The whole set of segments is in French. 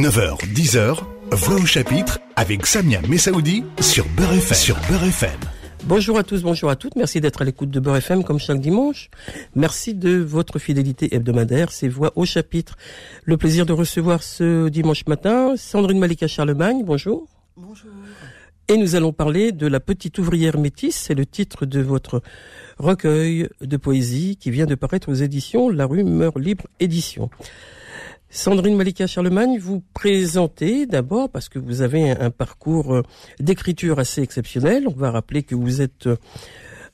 9h, 10h, Voix au chapitre avec Samia Messaoudi sur Beurre FM. Sur Beurre FM. Bonjour à tous, bonjour à toutes. Merci d'être à l'écoute de Beurre FM comme chaque dimanche. Merci de votre fidélité hebdomadaire. C'est Voix au chapitre. Le plaisir de recevoir ce dimanche matin Sandrine Malika Charlemagne. Bonjour. Bonjour. Et nous allons parler de La petite ouvrière métisse. C'est le titre de votre recueil de poésie qui vient de paraître aux éditions La Rumeur Libre Édition. Sandrine Malika Charlemagne, vous présentez d'abord parce que vous avez un, parcours euh, d'écriture assez exceptionnel. On va rappeler que vous êtes euh,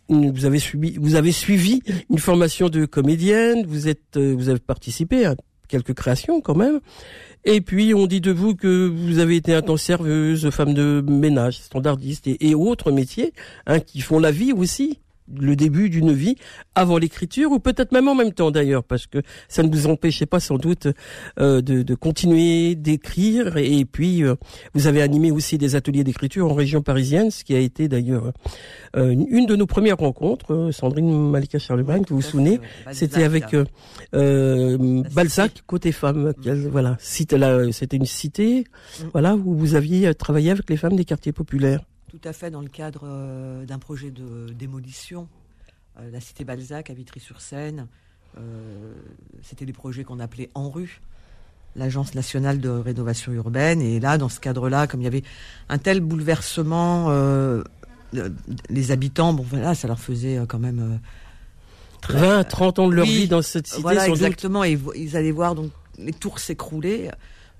vous avez suivi vous avez suivi une formation de comédienne, vous êtes euh, vous avez participé à quelques créations quand même. Et puis on dit de vous que vous avez été un temps serveuse, femme de ménage, standardiste et, autres métiers hein, qui font la vie aussi le début d'une vie avant l'écriture ou peut-être même en même temps d'ailleurs parce que ça ne vous empêchait pas sans doute euh, de, continuer d'écrire. Et, puis euh, vous avez animé aussi des ateliers d'écriture en région parisienne ce qui a été d'ailleurs euh, une de nos premières rencontres Sandrine Malika Charlemagne vous vous souvenez. c'était avec Balzac. Côté femme voilà c'était une cité voilà où vous aviez travaillé avec les femmes des quartiers populaires tout à fait dans le cadre euh, d'un projet de démolition. Euh, la cité Balzac à Vitry-sur-Seine, euh, c'était des projets qu'on appelait En rue, l'Agence nationale de rénovation urbaine. Et là, dans ce cadre-là, comme il y avait un tel bouleversement, les habitants, bon voilà, ça leur faisait quand même... 20, 30 ans de leur vie dans cette cité. Voilà, exactement. Et ils allaient voir donc les tours s'écrouler.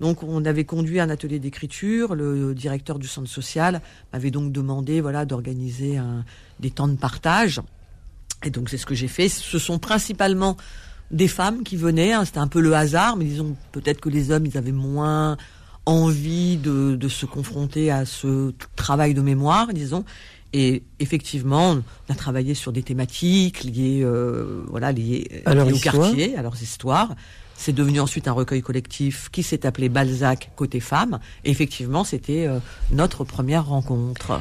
Donc on avait conduit un atelier d'écriture. Le directeur du centre social m'avait donc demandé voilà d'organiser des temps de partage. Et donc c'est ce que j'ai fait. Ce sont principalement des femmes qui venaient. Hein. C'était un peu le hasard, mais disons peut-être que les hommes ils avaient moins envie de, se confronter à ce travail de mémoire, disons. Et effectivement, on a travaillé sur des thématiques liées, euh, voilà, liées, au quartier, à leurs histoires. C'est devenu ensuite un recueil collectif qui s'est appelé Balzac côté femme. Et effectivement, c'était euh, notre première rencontre.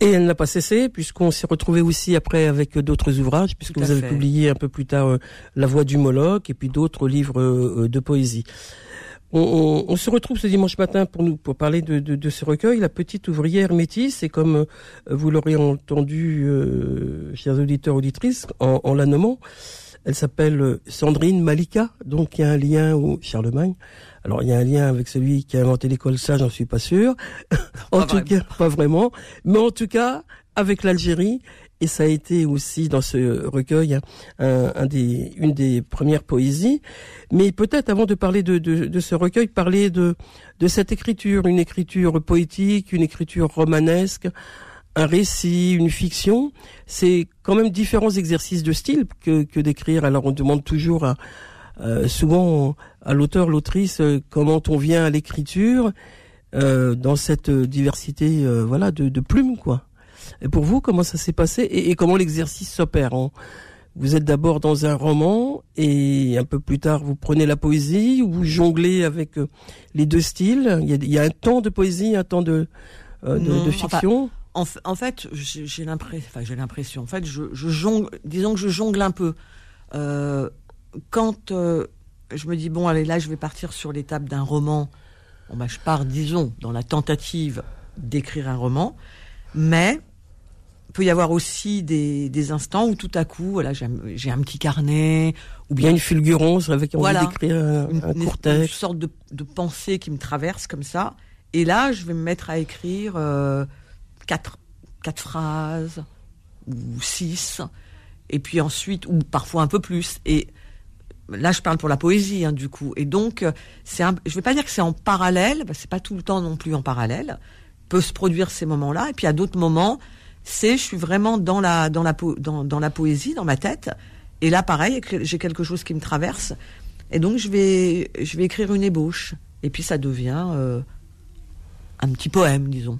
Et elle n'a pas cessé, puisqu'on s'est retrouvé aussi après avec d'autres ouvrages, puisque vous avez publié un peu plus tard euh, La Voix du Moloch et puis d'autres livres euh, de poésie. On, se retrouve ce dimanche matin pour nous pour parler de, ce recueil, La petite ouvrière métisse. Et comme vous l'aurez entendu, chers auditeurs auditrices, en, en la nommant, elle s'appelle euh, Sandrine Malika, donc il y a un lien au Charlemagne. Alors il y a un lien avec celui qui a inventé l'école, ça j'en suis pas sûr. en tout cas, pas vraiment. Mais en tout cas, avec l'Algérie, et ça a été aussi dans ce recueil un, des, une des premières poésies. Mais peut-être avant de parler de, de, de, ce recueil, parler de, de cette écriture, une écriture poétique, une écriture romanesque, un récit, une fiction, c'est quand même différents exercices de style que, que d'écrire. Alors on demande toujours à, euh, souvent à l'auteur, l'autrice, euh, comment on vient à l'écriture euh, dans cette diversité, voilà, de, de, plumes, quoi. Et pour vous, comment ça s'est passé et, comment l'exercice s'opère hein Vous êtes d'abord dans un roman et un peu plus tard vous prenez la poésie, vous jonglez avec les deux styles? Il y a, il y a un temps de poésie, un temps de, de, de, fiction? En, fait, j'ai l'impression, enfin j'ai l'impression, en fait, je, jongle, disons que je jongle un peu. Euh, quand euh, je me dis bon, allez là, je vais partir sur l'étape d'un roman. Bon, bah, je pars, disons, dans la tentative d'écrire un roman, mais il peut y avoir aussi des, instants où tout à coup, voilà, j'ai un petit carnet, ou bien une fulgurance avec envie d'écrire un, une, court texte. Une sorte de, pensée qui me traverse comme ça. Et là, je vais me mettre à écrire. Euh, quatre, quatre phrases ou six, et puis ensuite, ou parfois un peu plus. Et là, je parle pour la poésie, hein, du coup. Et donc, c'est un, je vais pas dire que c'est en parallèle, c'est pas tout le temps non plus en parallèle. Peut se produire ces moments-là, et puis à d'autres moments, c'est, je suis vraiment dans la, dans la, dans, dans la poésie, dans ma tête. Et là, pareil, j'ai quelque chose qui me traverse, et donc je vais, je vais écrire une ébauche. Et puis ça devient euh, un petit poème, disons.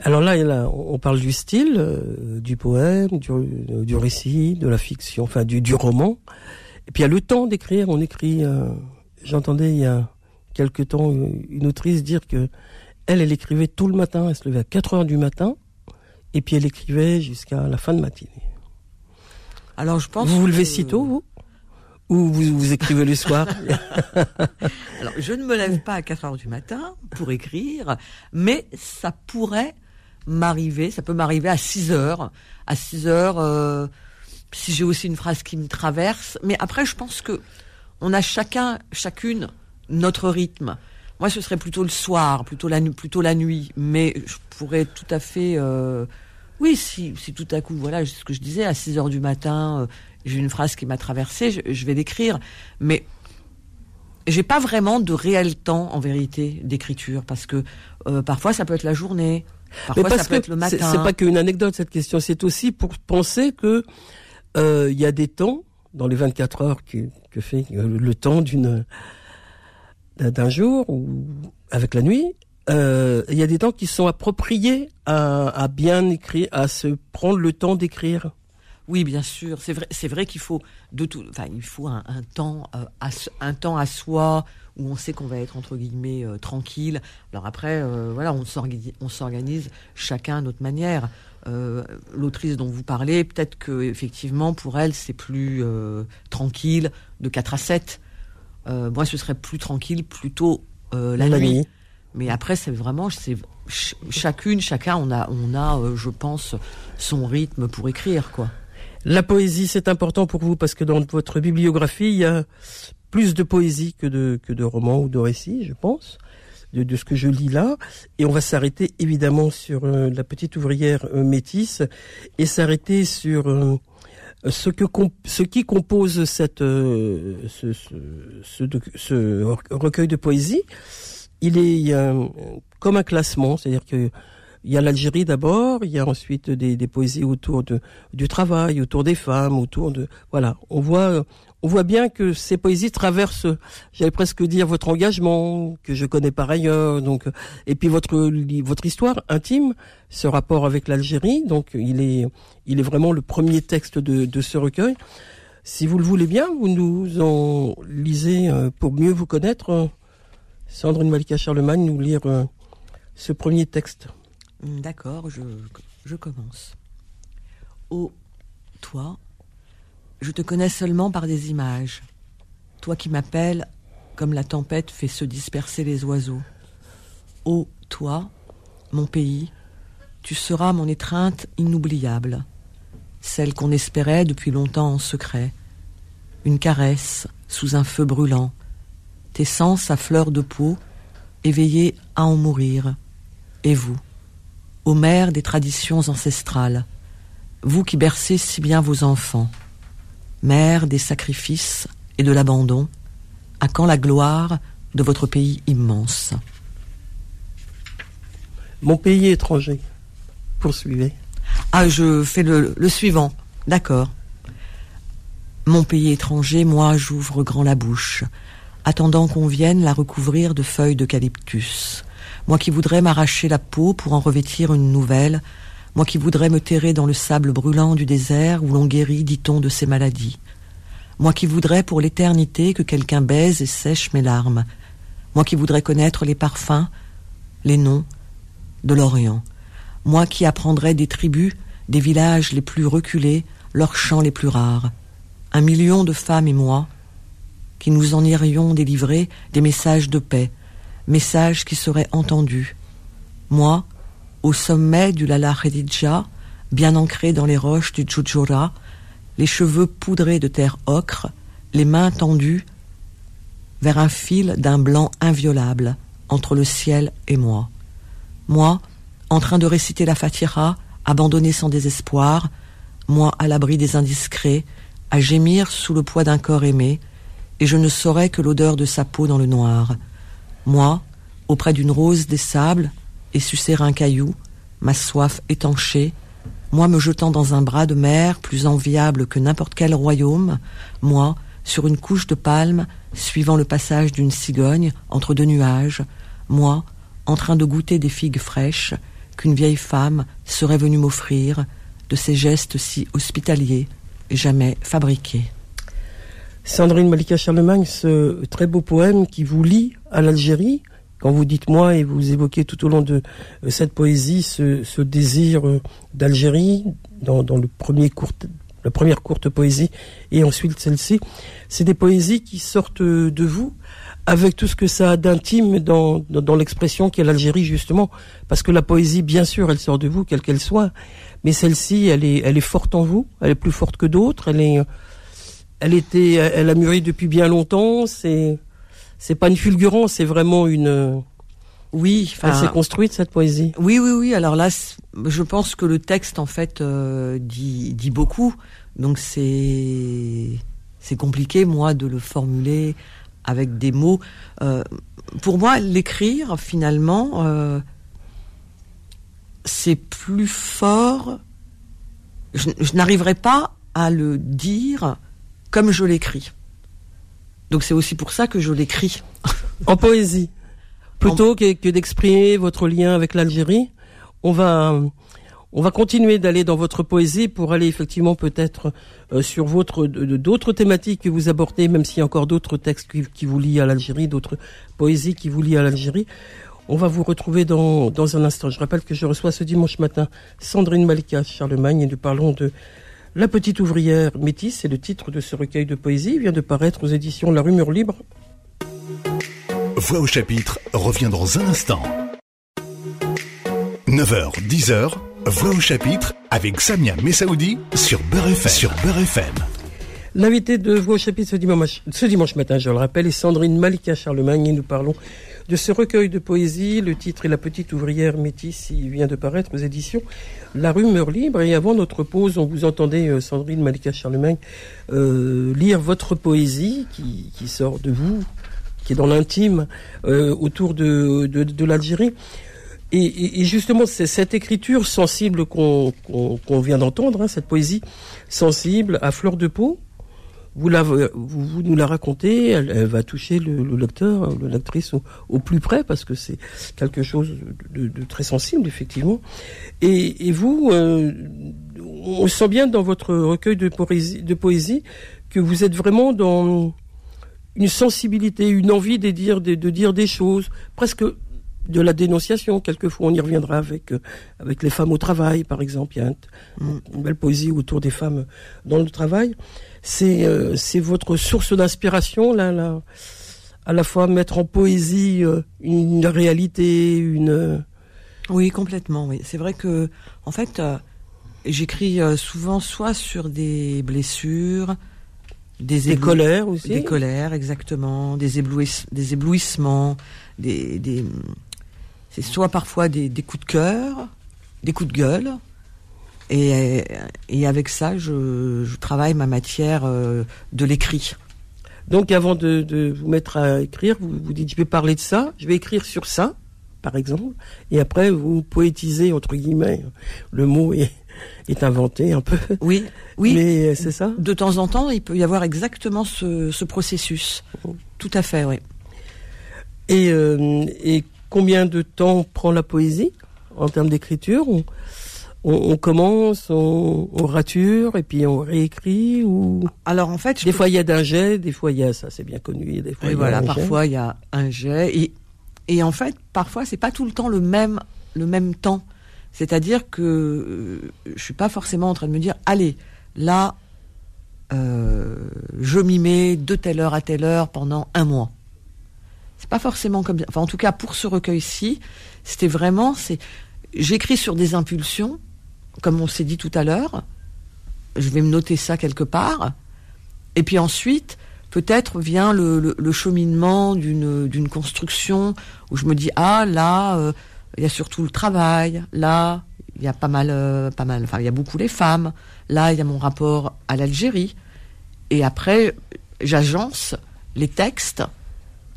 Alors là, on parle du style, euh, du poème, du, récit, de la fiction, enfin du, du roman. Et puis il y a le temps d'écrire. On écrit. Euh, j'entendais il y a quelque temps une autrice dire que elle, elle écrivait tout le matin. Elle se levait à 4 heures du matin, et puis elle écrivait jusqu'à la fin de matinée. Alors je pense. Vous vous levez si tôt, vous? Ou vous, vous écrivez le soir? Alors, je ne me lève pas à 4 heures du matin pour écrire, mais ça pourrait m'arriver, ça peut m'arriver à 6 heures. À 6 heures, euh, si j'ai aussi une phrase qui me traverse. Mais après, je pense que on a chacun, chacune, notre rythme. Moi, ce serait plutôt le soir, plutôt la, plutôt la nuit. Mais je pourrais tout à fait... Euh, oui, si, tout à coup, voilà, ce que je disais, à 6 heures du matin, euh, j'ai une phrase qui m'a traversée, je, vais l'écrire. Mais j'ai pas vraiment de réel temps, en vérité, d'écriture, parce que parfois ça peut être la journée, parfois ça peut être le matin. C'est pas qu'une anecdote cette question, c'est aussi pour penser que euh, il y a des temps dans les 24 heures que, que fait le temps d'une d'un jour ou avec la nuit, euh, il y a des temps qui sont appropriés à, à, bien écrire, à se prendre le temps d'écrire. Oui, bien sûr. C'est vrai, c'est vrai qu'il faut de tout. Enfin, il faut un, un temps, euh, à, un temps à soi où on sait qu'on va être entre guillemets euh, tranquille. Alors après, euh, voilà, on s'organise, on s'organise chacun à notre manière. L'autrice dont vous parlez, peut-être que effectivement pour elle c'est plus tranquille de 4 à 7. moi, ce serait plus tranquille plutôt la nuit. Mais après, c'est vraiment, c'est chacune, chacun, on a, on a, euh, je pense, son rythme pour écrire, quoi. La poésie, c'est important pour vous parce que dans votre bibliographie, il y a plus de poésie que de que de romans ou de récits, je pense, de, ce que je lis là. Et on va s'arrêter évidemment sur euh, la petite ouvrière euh, métisse et s'arrêter sur ce que ce qui compose cette ce, ce, ce, recueil de poésie il est comme un classement, c'est-à-dire que il y a l'Algérie d'abord, il y a ensuite des, des, poésies autour de, du travail, autour des femmes, autour de voilà. On voit on voit bien que ces poésies traversent, j'allais presque dire votre engagement que je connais par ailleurs, donc et puis votre votre histoire intime, ce rapport avec l'Algérie, donc il est il est vraiment le premier texte de, de ce recueil. Si vous le voulez bien, vous nous en lisez euh, pour mieux vous connaître Sandrine Malika Charlemagne nous lire euh, ce premier texte. D'accord, je, je commence. Oh, toi, je te connais seulement par des images. Toi qui m'appelles comme la tempête fait se disperser les oiseaux. Oh, toi, mon pays, tu seras mon étreinte inoubliable, celle qu'on espérait depuis longtemps en secret, une caresse sous un feu brûlant, tes sens à fleur de peau, éveillés à en mourir. Et vous, ô mère des traditions ancestrales, vous qui bercez si bien vos enfants, mère des sacrifices et de l'abandon, à quand la gloire de votre pays immense? Mon pays étranger. Poursuivez. Ah, je fais le, le suivant. D'accord. Mon pays étranger, moi j'ouvre grand la bouche attendant qu'on vienne la recouvrir de feuilles d'eucalyptus. Moi qui voudrais m'arracher la peau pour en revêtir une nouvelle, moi qui voudrais me terrer dans le sable brûlant du désert où l'on guérit, dit-on, de ses maladies. Moi qui voudrais pour l'éternité que quelqu'un baise et sèche mes larmes. Moi qui voudrais connaître les parfums, les noms de l'Orient. Moi qui apprendrais des tribus, des villages les plus reculés, leurs chants les plus rares. Un million de femmes et moi, qui nous en irions délivrer des messages de paix, messages qui seraient entendus. Moi, au sommet du Lala Khedija, bien ancré dans les roches du Djoudjoura, les cheveux poudrés de terre ocre, les mains tendues vers un fil d'un blanc inviolable entre le ciel et moi. Moi, en train de réciter la Fatira, abandonné sans désespoir, moi à l'abri des indiscrets, à gémir sous le poids d'un corps aimé, et je ne saurais que l'odeur de sa peau dans le noir. Moi, auprès d'une rose des sables, et sucer un caillou, ma soif étanchée, moi me jetant dans un bras de mer plus enviable que n'importe quel royaume, moi, sur une couche de palme, suivant le passage d'une cigogne entre deux nuages, moi, en train de goûter des figues fraîches qu'une vieille femme serait venue m'offrir, de ces gestes si hospitaliers, jamais fabriqués. Sandrine Malika Charlemagne, ce très beau poème qui vous lie à l'Algérie, quand vous dites moi et vous évoquez tout au long de euh, cette poésie ce, désir euh, d'Algérie, dans, le premier court la première courte poésie et ensuite celle-ci. C'est des poésies qui sortent de vous avec tout ce que ça a d'intime dans, dans, l'expression qu'est l'Algérie justement. Parce que la poésie, bien sûr, elle sort de vous, quelle qu'elle soit, mais celle-ci, elle est, elle est forte en vous, elle est plus forte que d'autres, elle est, elle était, elle a mûri depuis bien longtemps, c'est, c'est pas une fulgurance, c'est vraiment une, oui, elle s'est construite cette poésie. Oui, oui, oui. Alors là, je pense que le texte en fait euh, dit, dit beaucoup, donc c'est c'est compliqué moi de le formuler avec des mots. Euh, pour moi, l'écrire, finalement, euh, c'est plus fort. Je, n'arriverai pas à le dire comme je l'écris. Donc c'est aussi pour ça que je l'écris. En poésie. Plutôt que, d'exprimer votre lien avec l'Algérie, on va on va continuer d'aller dans votre poésie pour aller effectivement peut-être euh, sur votre d'autres thématiques que vous abordez, même s'il y a encore d'autres textes qui, vous lient à l'Algérie, d'autres poésies qui vous lient à l'Algérie. On va vous retrouver dans, dans un instant. Je rappelle que je reçois ce dimanche matin Sandrine Malika Charlemagne et nous parlons de La petite ouvrière métisse. C'est le titre de ce recueil de poésie. Il vient de paraître aux éditions La Rumeur Libre. Voix au chapitre revient dans un instant. 9h, 10h, Voix au chapitre avec Samia Messaoudi sur Beurre FM. Sur Beurre FM. L'invité de Voix au chapitre ce dimanche, ce dimanche matin, je le rappelle, est Sandrine Malika Charlemagne et nous parlons de ce recueil de poésie. Le titre est La petite ouvrière métisse. Il vient de paraître aux éditions La Rumeur Libre. Et avant notre pause, on vous entendait, euh, Sandrine Malika Charlemagne, euh, lire votre poésie qui, sort de vous, qui est dans l'intime, euh, autour de, de, l'Algérie. Et, et, justement, c'est cette écriture sensible qu'on vient d'entendre, hein, cette poésie sensible à fleur de peau, vous, la, vous, vous nous la racontez, elle, va toucher le, le, lecteur, le lectrice au, au, plus près, parce que c'est quelque chose de, de, très sensible, effectivement. Et, et vous, euh, on sent bien dans votre recueil de poésie, de poésie que vous êtes vraiment dans une sensibilité, une envie de dire, de, de dire des choses, presque de la dénonciation. Quelquefois, on y reviendra avec euh, avec les femmes au travail, par exemple. Il y a mm. une belle poésie autour des femmes dans le travail. C'est euh, c'est votre source d'inspiration là, là, à la fois mettre en poésie euh, une réalité, une. Oui, complètement. Oui, c'est vrai que en fait, j'écris souvent soit sur des blessures. Des, des colères aussi. Des colères, exactement. Des, des éblouissements, des, des, c'est soit parfois des, coups de cœur, des coups de gueule, et, avec ça, je, travaille ma matière euh, de l'écrit. Donc avant de, vous mettre à écrire, vous vous dites je vais parler de ça, je vais écrire sur ça, par exemple, et après vous poétisez entre guillemets. Le mot est, est inventé un peu. Oui, oui. Mais c'est ça? De temps en temps, il peut y avoir exactement ce, processus. Oh. Tout à fait, oui. Et, euh, et combien de temps prend la poésie en termes d'écriture on, commence, on, rature et puis on réécrit ou alors en fait des fois il y a d'un jet, des fois il y a ça c'est bien connu, des fois voilà parfois il y a un jet et et en fait parfois c'est pas tout le temps le même le même temps, c'est-à-dire que euh, je suis pas forcément en train de me dire allez là euh, je m'y mets de telle heure à telle heure pendant un mois. C'est pas forcément comme, enfin en tout cas pour ce recueil-ci, c'était vraiment, c'est, j'écris sur des impulsions, comme on s'est dit tout à l'heure. Je vais me noter ça quelque part, et puis ensuite, peut-être vient le, le, cheminement d'une d'une construction où je me dis ah là, euh, il y a surtout le travail, là il y a pas mal, euh, pas mal, enfin il y a beaucoup les femmes, là il y a mon rapport à l'Algérie, et après j'agence les textes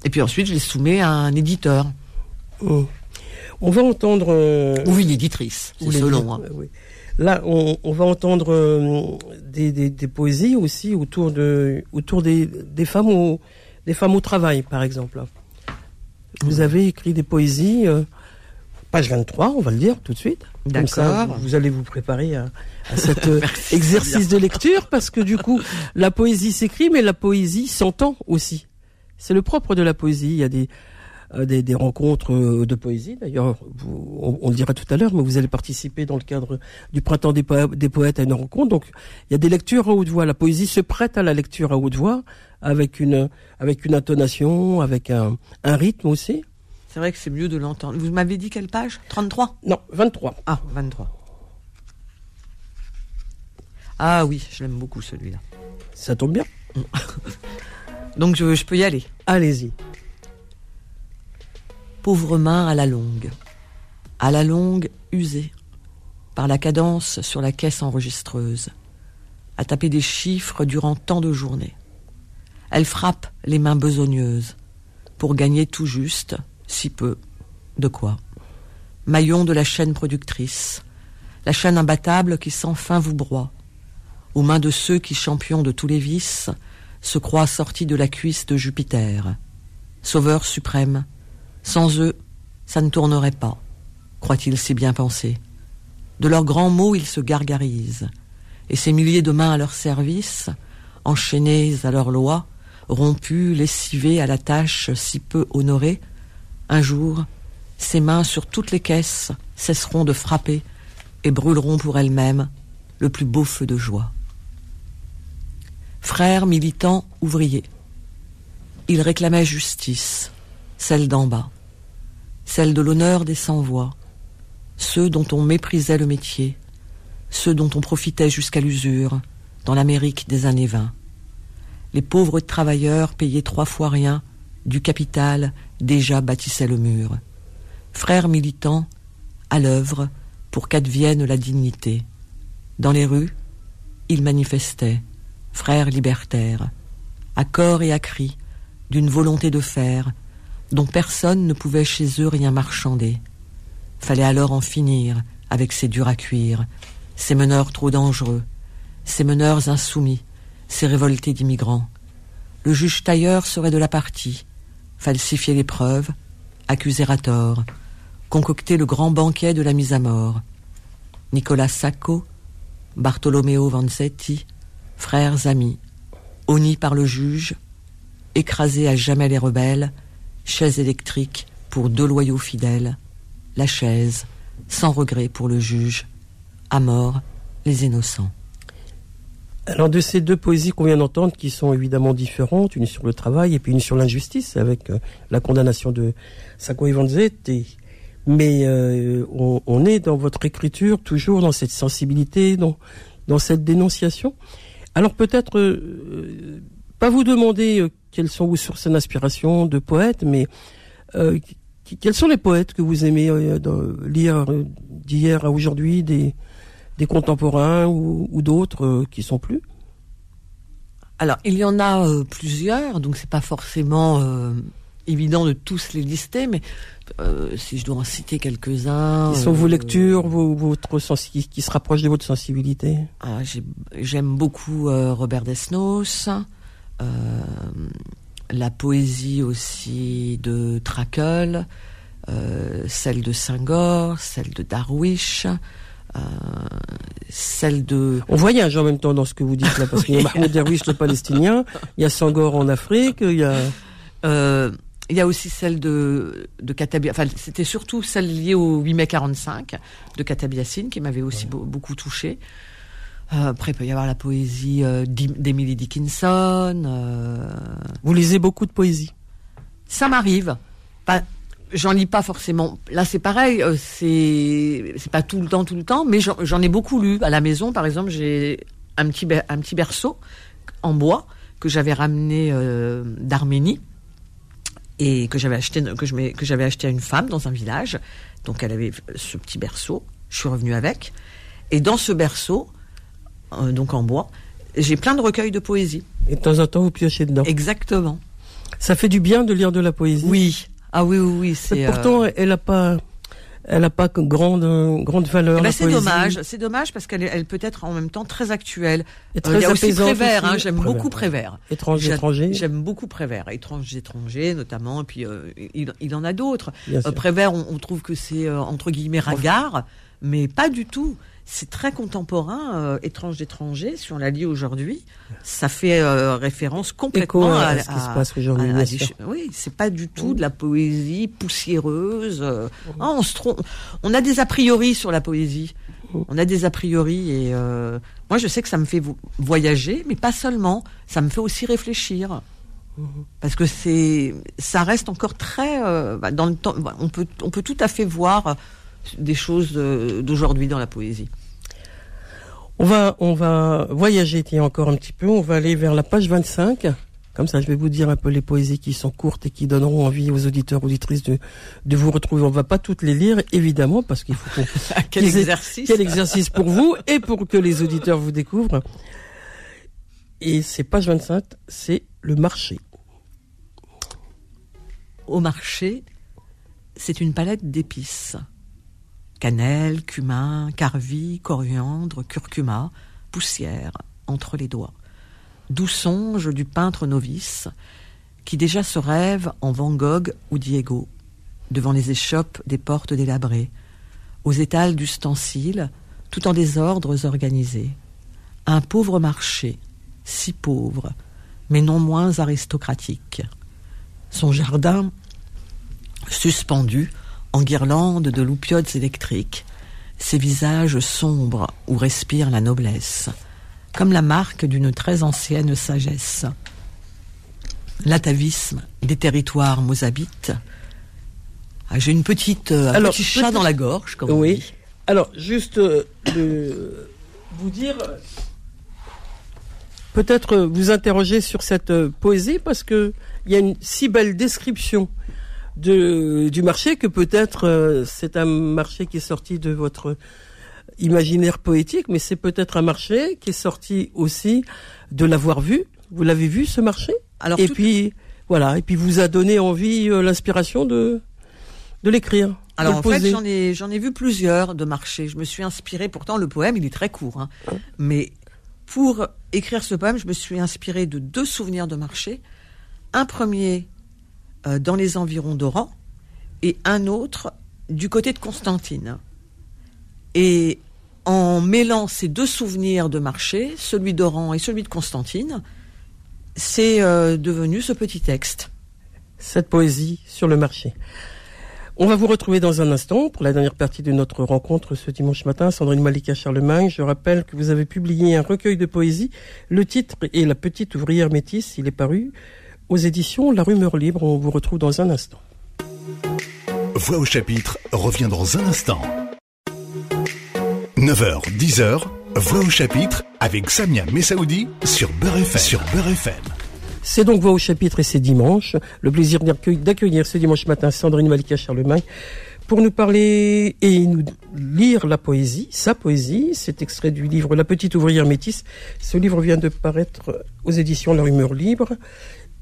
et puis ensuite, je les soumets à un éditeur. Oh. On va entendre... Euh, Ou une éditrice, selon. Hein. Là, on, va entendre euh, des, des, poésies aussi autour, de, autour des, des, femmes au, des femmes au travail, par exemple. Vous mmh. avez écrit des poésies, euh, page 23, on va le dire tout de suite. D'accord. Vous, allez vous préparer à, à cet exercice de lecture, parce que du coup, la poésie s'écrit, mais la poésie s'entend aussi. C'est le propre de la poésie. Il y a des des, des, rencontres de poésie. D'ailleurs, on, on, le dira tout à l'heure, mais vous allez participer dans le cadre du printemps des, des poètes à une rencontre. Donc, il y a des lectures à haute voix. La poésie se prête à la lecture à haute voix, avec une avec une intonation, avec un, un rythme aussi. C'est vrai que c'est mieux de l'entendre. Vous m'avez dit quelle page? 33 Non, 23. Ah, 23. Ah oui, je l'aime beaucoup celui-là. Ça tombe bien. Donc je, je peux y aller. Allez-y. Pauvre main à la longue, à la longue usée, par la cadence sur la caisse enregistreuse, à taper des chiffres durant tant de journées. Elle frappe les mains besogneuses pour gagner tout juste, si peu, de quoi. Maillon de la chaîne productrice, la chaîne imbattable qui sans fin vous broie, aux mains de ceux qui, champions de tous les vices, se croient sortis de la cuisse de Jupiter. Sauveur suprême, sans eux, ça ne tournerait pas, croit-il si bien penser. De leurs grands mots, ils se gargarisent, et ces milliers de mains à leur service, enchaînées à leur loi, rompues, lessivées à la tâche si peu honorée, un jour, ces mains sur toutes les caisses cesseront de frapper et brûleront pour elles-mêmes le plus beau feu de joie frères militants ouvriers. Ils réclamaient justice, celle d'en bas, celle de l'honneur des sans-voix, ceux dont on méprisait le métier, ceux dont on profitait jusqu'à l'usure dans l'Amérique des années 20. Les pauvres travailleurs payaient trois fois rien du capital déjà bâtissait le mur. Frères militants, à l'œuvre pour qu'advienne la dignité. Dans les rues, ils manifestaient, frères libertaires, à corps et à cri, d'une volonté de faire, dont personne ne pouvait chez eux rien marchander. Fallait alors en finir avec ces durs à cuire, ces meneurs trop dangereux, ces meneurs insoumis, ces révoltés d'immigrants. Le juge tailleur serait de la partie, falsifier les preuves, accuser à tort, concocter le grand banquet de la mise à mort. Nicolas Sacco, Bartolomeo Vanzetti, frères amis, honnis par le juge, écrasés à jamais les rebelles, chaise électrique pour deux loyaux fidèles, la chaise, sans regret pour le juge, à mort les innocents. Alors de ces deux poésies qu'on vient d'entendre, qui sont évidemment différentes, une sur le travail et puis une sur l'injustice, avec euh, la condamnation de Sacco et Vanzetti, mais euh, on, est dans votre écriture toujours dans cette sensibilité, dans, dans cette dénonciation. Alors peut-être euh, pas vous demander euh, quelles sont vos sources d'inspiration de poètes, mais euh, quels sont les poètes que vous aimez lire d'hier à aujourd'hui, des, des contemporains ou, d'autres qui sont plus? Alors il y en a plusieurs, donc c'est pas forcément évident de tous les lister, mais euh, si je dois en citer quelques-uns. Qui sont vos euh, lectures, vos, votre qui, qui, se rapprochent de votre sensibilité? Ah, J'aime beaucoup euh, Robert Desnos, la poésie aussi de Trakel, celle de Senghor, celle de Darwish. celle de... On voyage en même temps dans ce que vous dites là, parce qu'il y a Mahmoud Darwish le palestinien, il y a Senghor en Afrique, il y a... Il y a aussi celle de, de Katabi, enfin, c'était surtout celle liée au 8 mai 45 de Katabiassine qui m'avait aussi beaucoup touché. Euh, après, il peut y avoir la poésie euh, d'Emily Dickinson. Euh... Vous lisez beaucoup de poésie Ça m'arrive. Pas, j'en lis pas forcément. Là, c'est pareil. C'est c'est pas tout le temps, tout le temps, mais j'en ai beaucoup lu. À la maison, par exemple, j'ai un petit un petit berceau en bois que j'avais ramené euh, d'Arménie et que j'avais acheté que je que j'avais acheté à une femme dans un village. Donc elle avait ce petit berceau. Je suis revenue avec. Et dans ce berceau, euh, donc en bois, j'ai plein de recueils de poésie. Et de temps en temps, vous piochez dedans. Exactement. Ça fait du bien de lire de la poésie. Oui. Ah oui, oui, oui. C'est, pourtant, euh, elle n'a pas elle n'a pas grande grande valeur. Eh ben, c'est dommage, c'est dommage parce qu'elle elle peut être en même temps très actuelle. Et très euh, il y a aussi Prévert, hein, j'aime beaucoup Prévert. Étrange étranger. J'aime beaucoup Prévert, étrange étranger notamment, et puis euh, il, il, en a d'autres. Euh, Prévert, on, on, trouve que c'est euh, entre guillemets ragard, mais pas du tout. C'est très contemporain, euh, étrange d'étranger. Si on la lit aujourd'hui, ça fait euh, référence complètement à, ce qui se passe aujourd'hui. Oui, c'est pas du tout de la poésie poussiéreuse. Euh. Ah, on se trompe. On a des a priori sur la poésie. On a des a priori et moi je sais que ça me fait voyager, mais pas seulement. Ça me fait aussi réfléchir parce que c'est ça reste encore très bah, dans le temps. Bah, on peut on peut tout à fait voir des choses d'aujourd'hui dans la poésie. On va, on va voyager encore un petit peu. On va aller vers la page 25. Comme ça, je vais vous dire un peu les poésies qui sont courtes et qui donneront envie aux auditeurs, auditrices de, de vous retrouver. On va pas toutes les lire, évidemment, parce qu'il faut qu'on... quel exercice Quel exercice pour vous et pour que les auditeurs vous découvrent. Et c'est page 25, c'est le marché. Au marché, c'est une palette d'épices cannelle, cumin, carvi, coriandre, curcuma, poussière entre les doigts. Doux songe du peintre novice qui déjà se rêve en Van Gogh ou Diego, devant les échoppes des portes délabrées, aux étals d'ustensiles, tout en désordres organisés. Un pauvre marché, si pauvre, mais non moins aristocratique. Son jardin, suspendu, en guirlande de loupiotes électriques, ces visages sombres où respire la noblesse, comme la marque d'une très ancienne sagesse. L'atavisme des territoires mosabites. Ah, J'ai une petite, euh, un petit chat dans la gorge, comme oui. dit. Alors, juste euh, vous dire, peut-être vous interroger sur cette euh, poésie parce que il y a une si belle description de, du marché que peut-être euh, c'est un marché qui est sorti de votre imaginaire poétique, mais c'est peut-être un marché qui est sorti aussi de l'avoir vu. Vous l'avez vu ce marché? Alors et puis voilà, et puis vous a donné envie, euh, l'inspiration de de l'écrire. Alors en fait, j'en ai j'en ai vu plusieurs de marchés. Je me suis inspiré. Pourtant, le poème il est très court, hein. mais pour écrire ce poème, je me suis inspiré de deux souvenirs de marché. Un premier euh, dans les environs d'Oran et un autre du côté de Constantine. Et en mêlant ces deux souvenirs de marché, celui d'Oran et celui de Constantine, c'est euh, devenu ce petit texte. Cette poésie sur le marché. On va vous retrouver dans un instant pour la dernière partie de notre rencontre ce dimanche matin. Sandrine Malika Charlemagne, je rappelle que vous avez publié un recueil de poésie. Le titre est La petite ouvrière métisse. Il est paru aux éditions La Rumeur Libre. On vous retrouve dans un instant. Voix au chapitre revient dans un instant. 9h, 10h, Voix au chapitre avec Samia Messaoudi sur Beurre FM. Sur C'est donc Voix au chapitre et c'est dimanche. Le plaisir d'accueillir ce dimanche matin Sandrine Malika Charlemagne pour nous parler et nous lire la poésie, sa poésie. C'est extrait du livre La petite ouvrière métisse. Ce livre vient de paraître aux éditions La Rumeur Libre.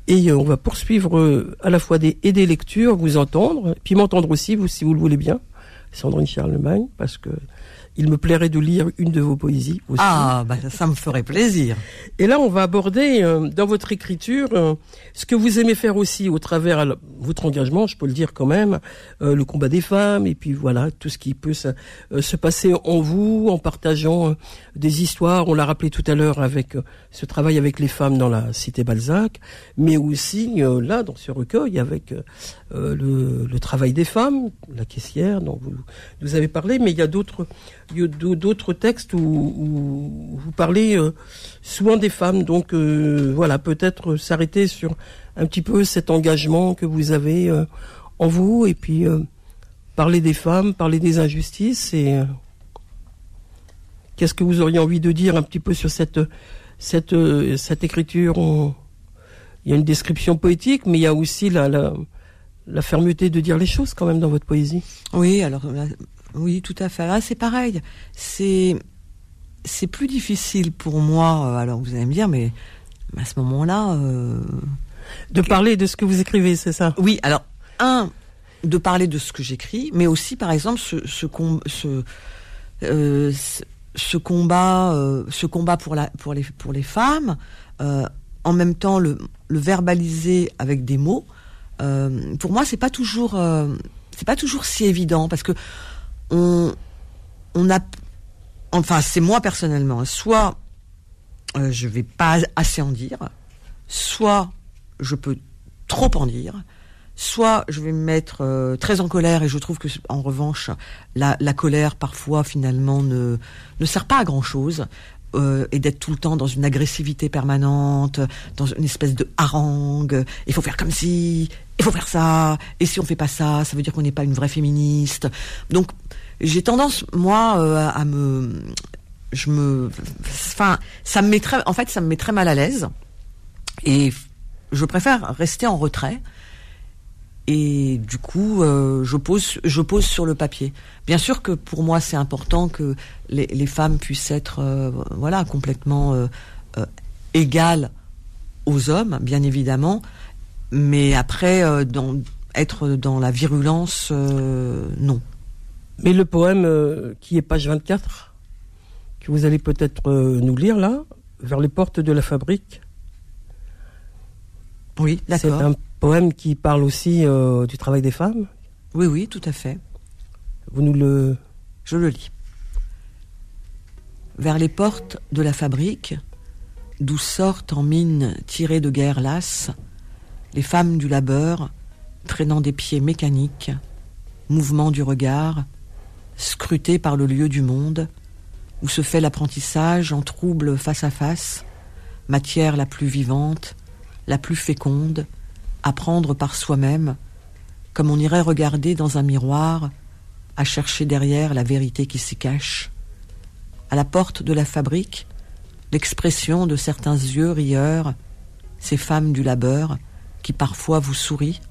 Et euh, on va poursuivre euh, à la fois des, et des lectures, vous entendre, puis m'entendre aussi, vous, si vous le voulez bien, Sandrine Charlemagne, parce que il me plairait de lire une de vos poésies aussi. Ah, bah ça me ferait plaisir. Et là, on va aborder euh, dans votre écriture euh, ce que vous aimez faire aussi au travers votre engagement, je peux le dire quand même, euh, le combat des femmes et puis voilà tout ce qui peut se, se passer en vous en partageant des histoires. On l'a rappelé tout à l'heure avec ce travail avec les femmes dans la cité Balzac, mais aussi là dans ce recueil avec le, le, travail des femmes, la caissière dont vous, avez parlé, mais il y a d'autres textes où, vous parlez euh, souvent des femmes. Donc euh, voilà, peut-être s'arrêter sur un petit peu cet engagement que vous avez euh, en vous et puis parler des femmes, parler des injustices et qu'est-ce que vous auriez envie de dire un petit peu sur cette écriture? Il y a une description poétique, mais il y a aussi la, la la fermeté de dire les choses quand même dans votre poésie. Oui, alors oui, tout à fait. Là, c'est pareil. C'est c'est plus difficile pour moi. Euh, alors, vous allez me dire, mais à ce moment-là, euh, de parler de ce que vous écrivez, c'est ça? Oui. Alors, un, de parler de ce que j'écris, mais aussi, par exemple, ce ce ce, euh, ce combat, ce combat pour la pour les pour les femmes. en même temps, le le verbaliser avec des mots. Pour moi, c'est pas toujours c'est pas toujours si évident parce que on, on a enfin c'est moi personnellement, soit euh, je vais pas assez en dire, soit je peux trop en dire, soit je vais me mettre euh, très en colère et je trouve que en revanche la, colère parfois finalement ne ne sert pas à grand chose. Euh, et d'être tout le temps dans une agressivité permanente, dans une espèce de harangue. Il faut faire comme si, il faut faire ça. Et si on fait pas ça, ça veut dire qu'on n'est pas une vraie féministe. Donc j'ai tendance moi euh, à me, je me, enfin ça me en fait ça me met très mal à l'aise. Et je préfère rester en retrait et du coup, euh, je pose, je pose sur le papier. Bien sûr que pour moi, c'est important que les, les, femmes puissent être, euh, voilà, complètement euh, égales aux hommes, bien évidemment. Mais après, dans, être dans la virulence, non. Mais le poème qui est page 24, que vous allez peut-être nous lire là, vers les portes de la fabrique. Oui, d'accord. C'est un poème qui parle aussi euh, du travail des femmes. Oui, oui, tout à fait. Vous nous le... Je le lis. Vers les portes de la fabrique, d'où sortent en mine tirées de guerre lasse, les femmes du labeur, traînant des pieds mécaniques, mouvement du regard, scrutées par le lieu du monde, où se fait l'apprentissage en trouble face à face, matière la plus vivante, la plus féconde, apprendre par soi-même, comme on irait regarder dans un miroir, à chercher derrière la vérité qui s'y cache. À la porte de la fabrique, l'expression de certains yeux rieurs, ces femmes du labeur, qui parfois vous sourient,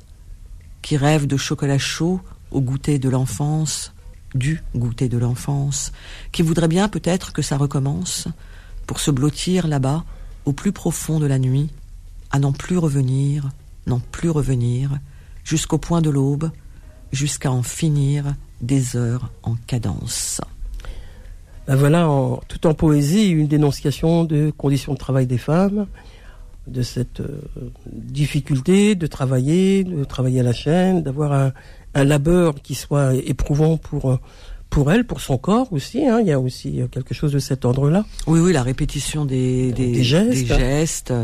qui rêvent de chocolat chaud au goûter de l'enfance, du goûter de l'enfance, qui voudraient bien peut-être que ça recommence, pour se blottir là-bas, au plus profond de la nuit, à n'en plus revenir, n'en plus revenir, jusqu'au point de l'aube, jusqu'à en finir des heures en cadence. Ben voilà, tout en poésie, une dénonciation de conditions de travail des femmes, de cette euh, difficulté de travailler, de travailler à la chaîne, d'avoir un, un labeur qui soit éprouvant pour pour elle, pour son corps aussi. Hein, il y a aussi quelque chose de cet ordre-là. Oui, oui, la répétition des, des, gestes, des gestes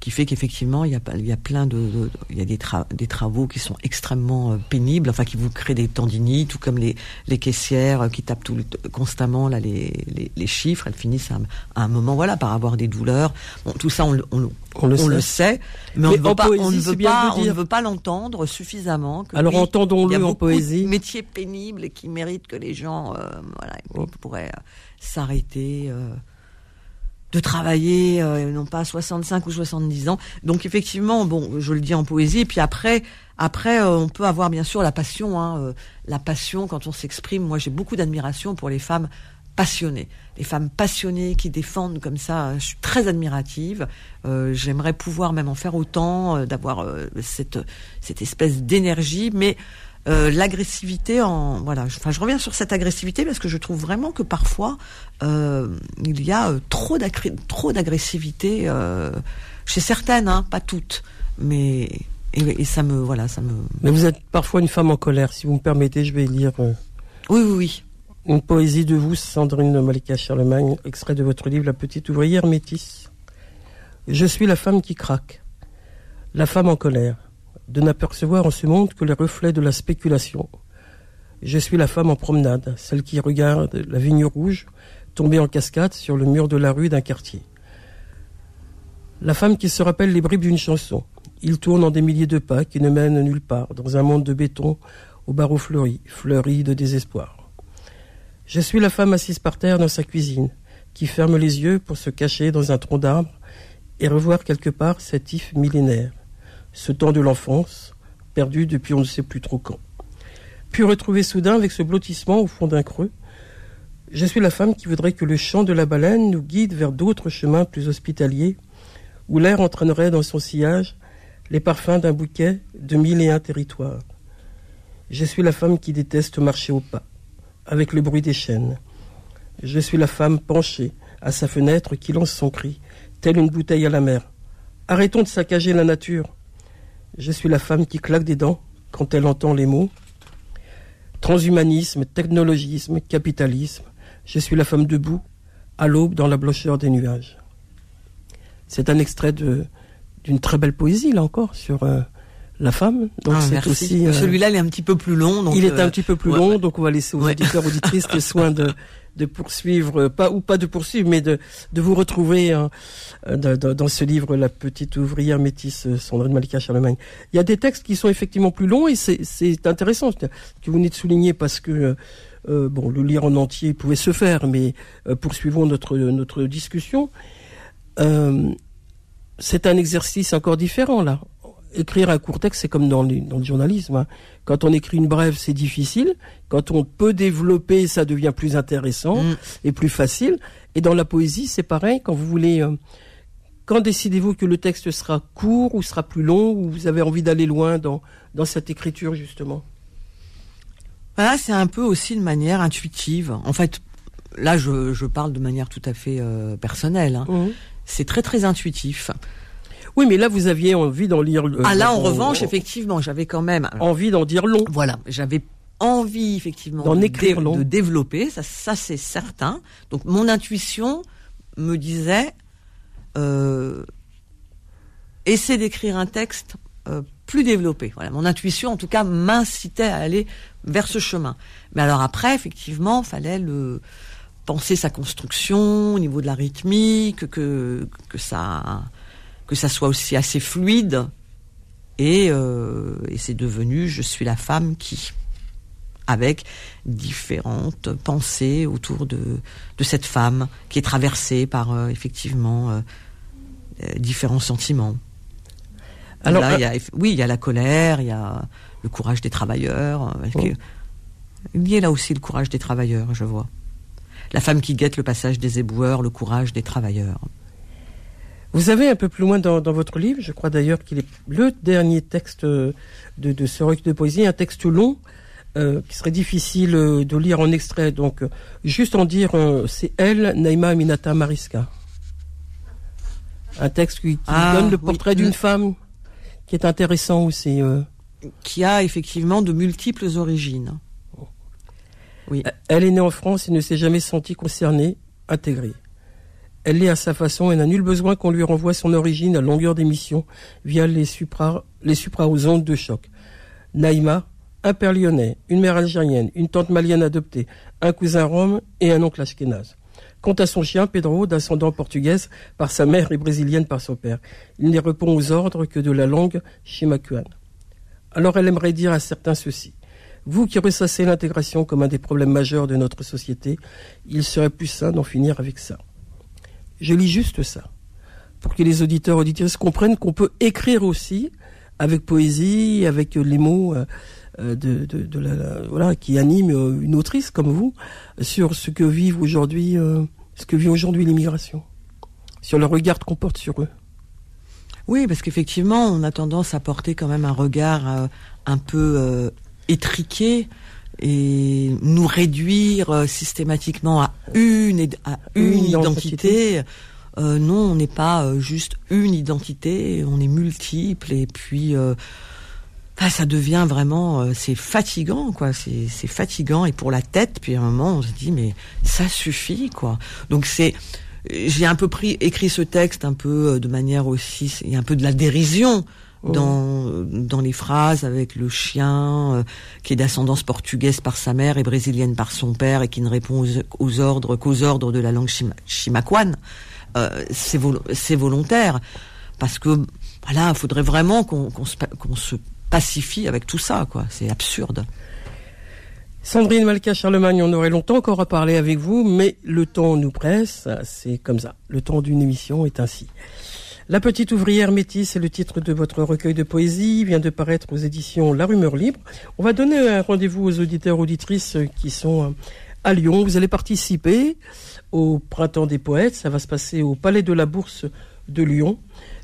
qui fait qu'effectivement il y a il y a plein de, il y a des, des travaux qui sont extrêmement euh, pénibles enfin qui vous créent des tendinites tout comme les les caissières qui tapent tout constamment là les, les, les chiffres elles finissent à, un moment voilà par avoir des douleurs bon, tout ça on, on, on, le, on sait. le, sait. mais, on, ne veut pas, on ne veut pas on ne veut pas l'entendre suffisamment que alors entendons-le en poésie métiers pénibles et qui méritent que les gens euh, voilà pourraient euh, s'arrêter euh, de travailler, euh, non pas 65 ou 70 ans. Donc effectivement, bon, je le dis en poésie. Puis après, après, euh, on peut avoir bien sûr la passion. Hein, euh, la passion quand on s'exprime. Moi, j'ai beaucoup d'admiration pour les femmes passionnées, les femmes passionnées qui défendent comme ça. Je suis très admirative. J'aimerais pouvoir même en faire autant, d'avoir cette cette espèce d'énergie, mais euh, l'agressivité en voilà enfin je reviens sur cette agressivité parce que je trouve vraiment que parfois euh, il y a euh, trop trop d'agressivité chez certaines hein, pas toutes. Mais et, ça me voilà ça me mais vous êtes parfois une femme en colère si vous me permettez je vais lire oui oui oui. une poésie de vous Sandrine Malika Charlemagne extrait de votre livre La petite ouvrière métisse. Je suis la femme qui craque. La femme en colère de n'apercevoir en ce monde que les reflets de la spéculation. Je suis la femme en promenade, celle qui regarde la vigne rouge tomber en cascade sur le mur de la rue d'un quartier. La femme qui se rappelle les bribes d'une chanson. Il tourne en des milliers de pas qui ne mènent nulle part, dans un monde de béton, aux barreaux fleuris, fleuris de désespoir. Je suis la femme assise par terre dans sa cuisine, qui ferme les yeux pour se cacher dans un tronc d'arbre et revoir quelque part cet if millénaire ce temps de l'enfance, perdu depuis on ne sait plus trop quand. Puis retrouver soudain avec ce blottissement au fond d'un creux. Je suis la femme qui voudrait que le chant de la baleine nous guide vers d'autres chemins plus hospitaliers, où l'air entraînerait dans son sillage les parfums d'un bouquet de mille et un territoires. Je suis la femme qui déteste marcher au pas, avec le bruit des chaînes. Je suis la femme penchée à sa fenêtre qui lance son cri, telle une bouteille à la mer. Arrêtons de saccager la nature. Je suis la femme qui claque des dents quand elle entend les mots transhumanisme, technologisme, capitalisme. Je suis la femme debout, à l'aube dans la blancheur des nuages. C'est un extrait d'une très belle poésie, là encore, sur euh, la femme. Donc ah, c'est aussi. Euh, Celui-là, il est un petit peu plus long. Donc il est un petit peu plus long, donc on va laisser aux auditeurs auditrices le soin de, de poursuivre, pas ou pas de poursuivre, mais de, de vous retrouver hein, dans, ce livre, La petite ouvrière métisse, Sandrine Malika Charlemagne. Il y a des textes qui sont effectivement plus longs et c'est intéressant que vous venez de souligner parce que euh, bon, le lire en entier pouvait se faire, mais euh, poursuivons notre notre discussion. Euh, c'est un exercice encore différent là. Écrire un court texte, c'est comme dans, dans le journalisme. Hein. Quand on écrit une brève, c'est difficile. Quand on peut développer, ça devient plus intéressant mm. et plus facile. Et dans la poésie, c'est pareil. Quand vous voulez, quand décidez-vous que le texte sera court ou sera plus long, ou vous avez envie d'aller loin dans dans cette écriture justement? Voilà, c'est un peu aussi de manière intuitive. En fait, là, je, je parle de manière tout à fait euh, personnelle. Hein. Mmh. C'est très très intuitif. Oui, mais là, vous aviez envie d'en lire. Euh, ah là, en revanche, effectivement, j'avais quand même envie d'en dire long. Voilà, j'avais envie effectivement d'en écrire long, de développer. Ça, ça c'est certain. Donc, mon intuition me disait euh, essaie d'écrire un texte euh, plus développé. Voilà, mon intuition, en tout cas, m'incitait à aller vers ce chemin. Mais alors après, effectivement, fallait le penser sa construction au niveau de la rythmique, que que ça que ça soit aussi assez fluide. Et, euh, et c'est devenu je suis la femme qui avec différentes pensées autour de, de cette femme qui est traversée par euh, effectivement euh, différents sentiments. Alors, oui, il y a la colère, il y a le courage des travailleurs. Euh, il y a là aussi le courage des travailleurs, je vois. La femme qui guette le passage des éboueurs, le courage des travailleurs. Vous avez un peu plus loin dans, votre livre, je crois d'ailleurs qu'il est le dernier texte de, ce recueil de poésie, un texte long euh, qui serait difficile euh, de lire en extrait. Donc, juste en dire, c'est elle, Naïma Minata Mariska. Un texte qui, ah, donne le portrait d'une femme qui est intéressant aussi. Euh. Qui a effectivement de multiples origines. Oui. Elle est née en France et ne s'est jamais sentie concernée, intégrée. Elle l'est à sa façon et n'a nul besoin qu'on lui renvoie son origine à longueur d'émission via les supra, les ondes de choc. Naïma, un père lyonnais, une mère algérienne, une tante malienne adoptée, un cousin rome et un oncle ashkénaze. Quant à son chien, Pedro, d'ascendant portugaise par sa mère et brésilienne par son père, il n'y répond aux ordres que de la langue chimakuan. Alors elle aimerait dire à certains ceci. Vous qui ressassez l'intégration comme un des problèmes majeurs de notre société, il serait plus sain d'en finir avec ça. Je lis juste ça, pour que les auditeurs auditrices comprennent qu'on peut écrire aussi avec poésie, avec les mots euh, euh, qui animent euh, une autrice comme vous sur ce que vit aujourd'hui l'immigration, sur le regard qu'on porte sur eux. Oui, parce qu'effectivement, on a tendance à porter quand même un regard un peu étriqué et nous réduire systématiquement à une, à une, identité. non, on n'est pas juste une identité, on est multiple et puis ah, ça devient vraiment, euh, c'est fatigant, quoi. C'est fatigant et pour la tête. Puis à un moment, on se dit mais ça suffit, quoi. Donc c'est, j'ai un peu pris, écrit ce texte un peu euh, de manière aussi, il y a un peu de la dérision oh. dans dans les phrases avec le chien euh, qui est d'ascendance portugaise par sa mère et brésilienne par son père et qui ne répond aux, ordres qu'aux ordres de la langue chimaquane. c'est volontaire parce que voilà, il faudrait vraiment qu'on qu'on se pacifie avec tout ça, quoi. C'est absurde. Sandrine Malka Charlemagne, on aurait longtemps encore à parler avec vous, mais le temps nous presse, c'est comme ça. Le temps d'une émission est ainsi. La petite ouvrière métisse est le titre de votre recueil de poésie, vient de paraître aux éditions La Rumeur Libre. On va donner un rendez-vous aux auditeurs auditrices qui sont à Lyon. Vous allez participer au Printemps des Poètes, ça va se passer au Palais de la Bourse de Lyon.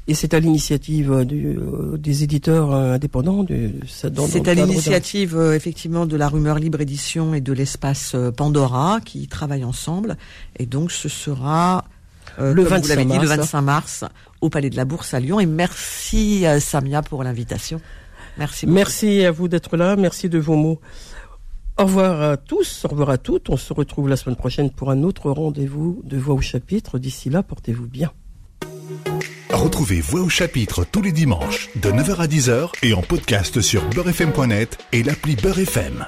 Et c'est à l'initiative euh, euh, des éditeurs euh, indépendants. De, c'est à l'initiative effectivement de la Rumeur Libre Édition et de l'espace Pandora qui travaillent ensemble. Et donc ce sera le, 25 mars. le 25 mars au Palais de la Bourse à Lyon. Et merci à Samia pour l'invitation. Merci. Merci à vous d'être là. Merci de vos mots. Au revoir à tous, au revoir à toutes. On se retrouve la semaine prochaine pour un autre rendez-vous de Voix au chapitre. D'ici là, portez-vous bien. Retrouvez Voix au chapitre tous les dimanches de 9h à 10h et en podcast sur beurrefm.net et l'appli Beurrefm.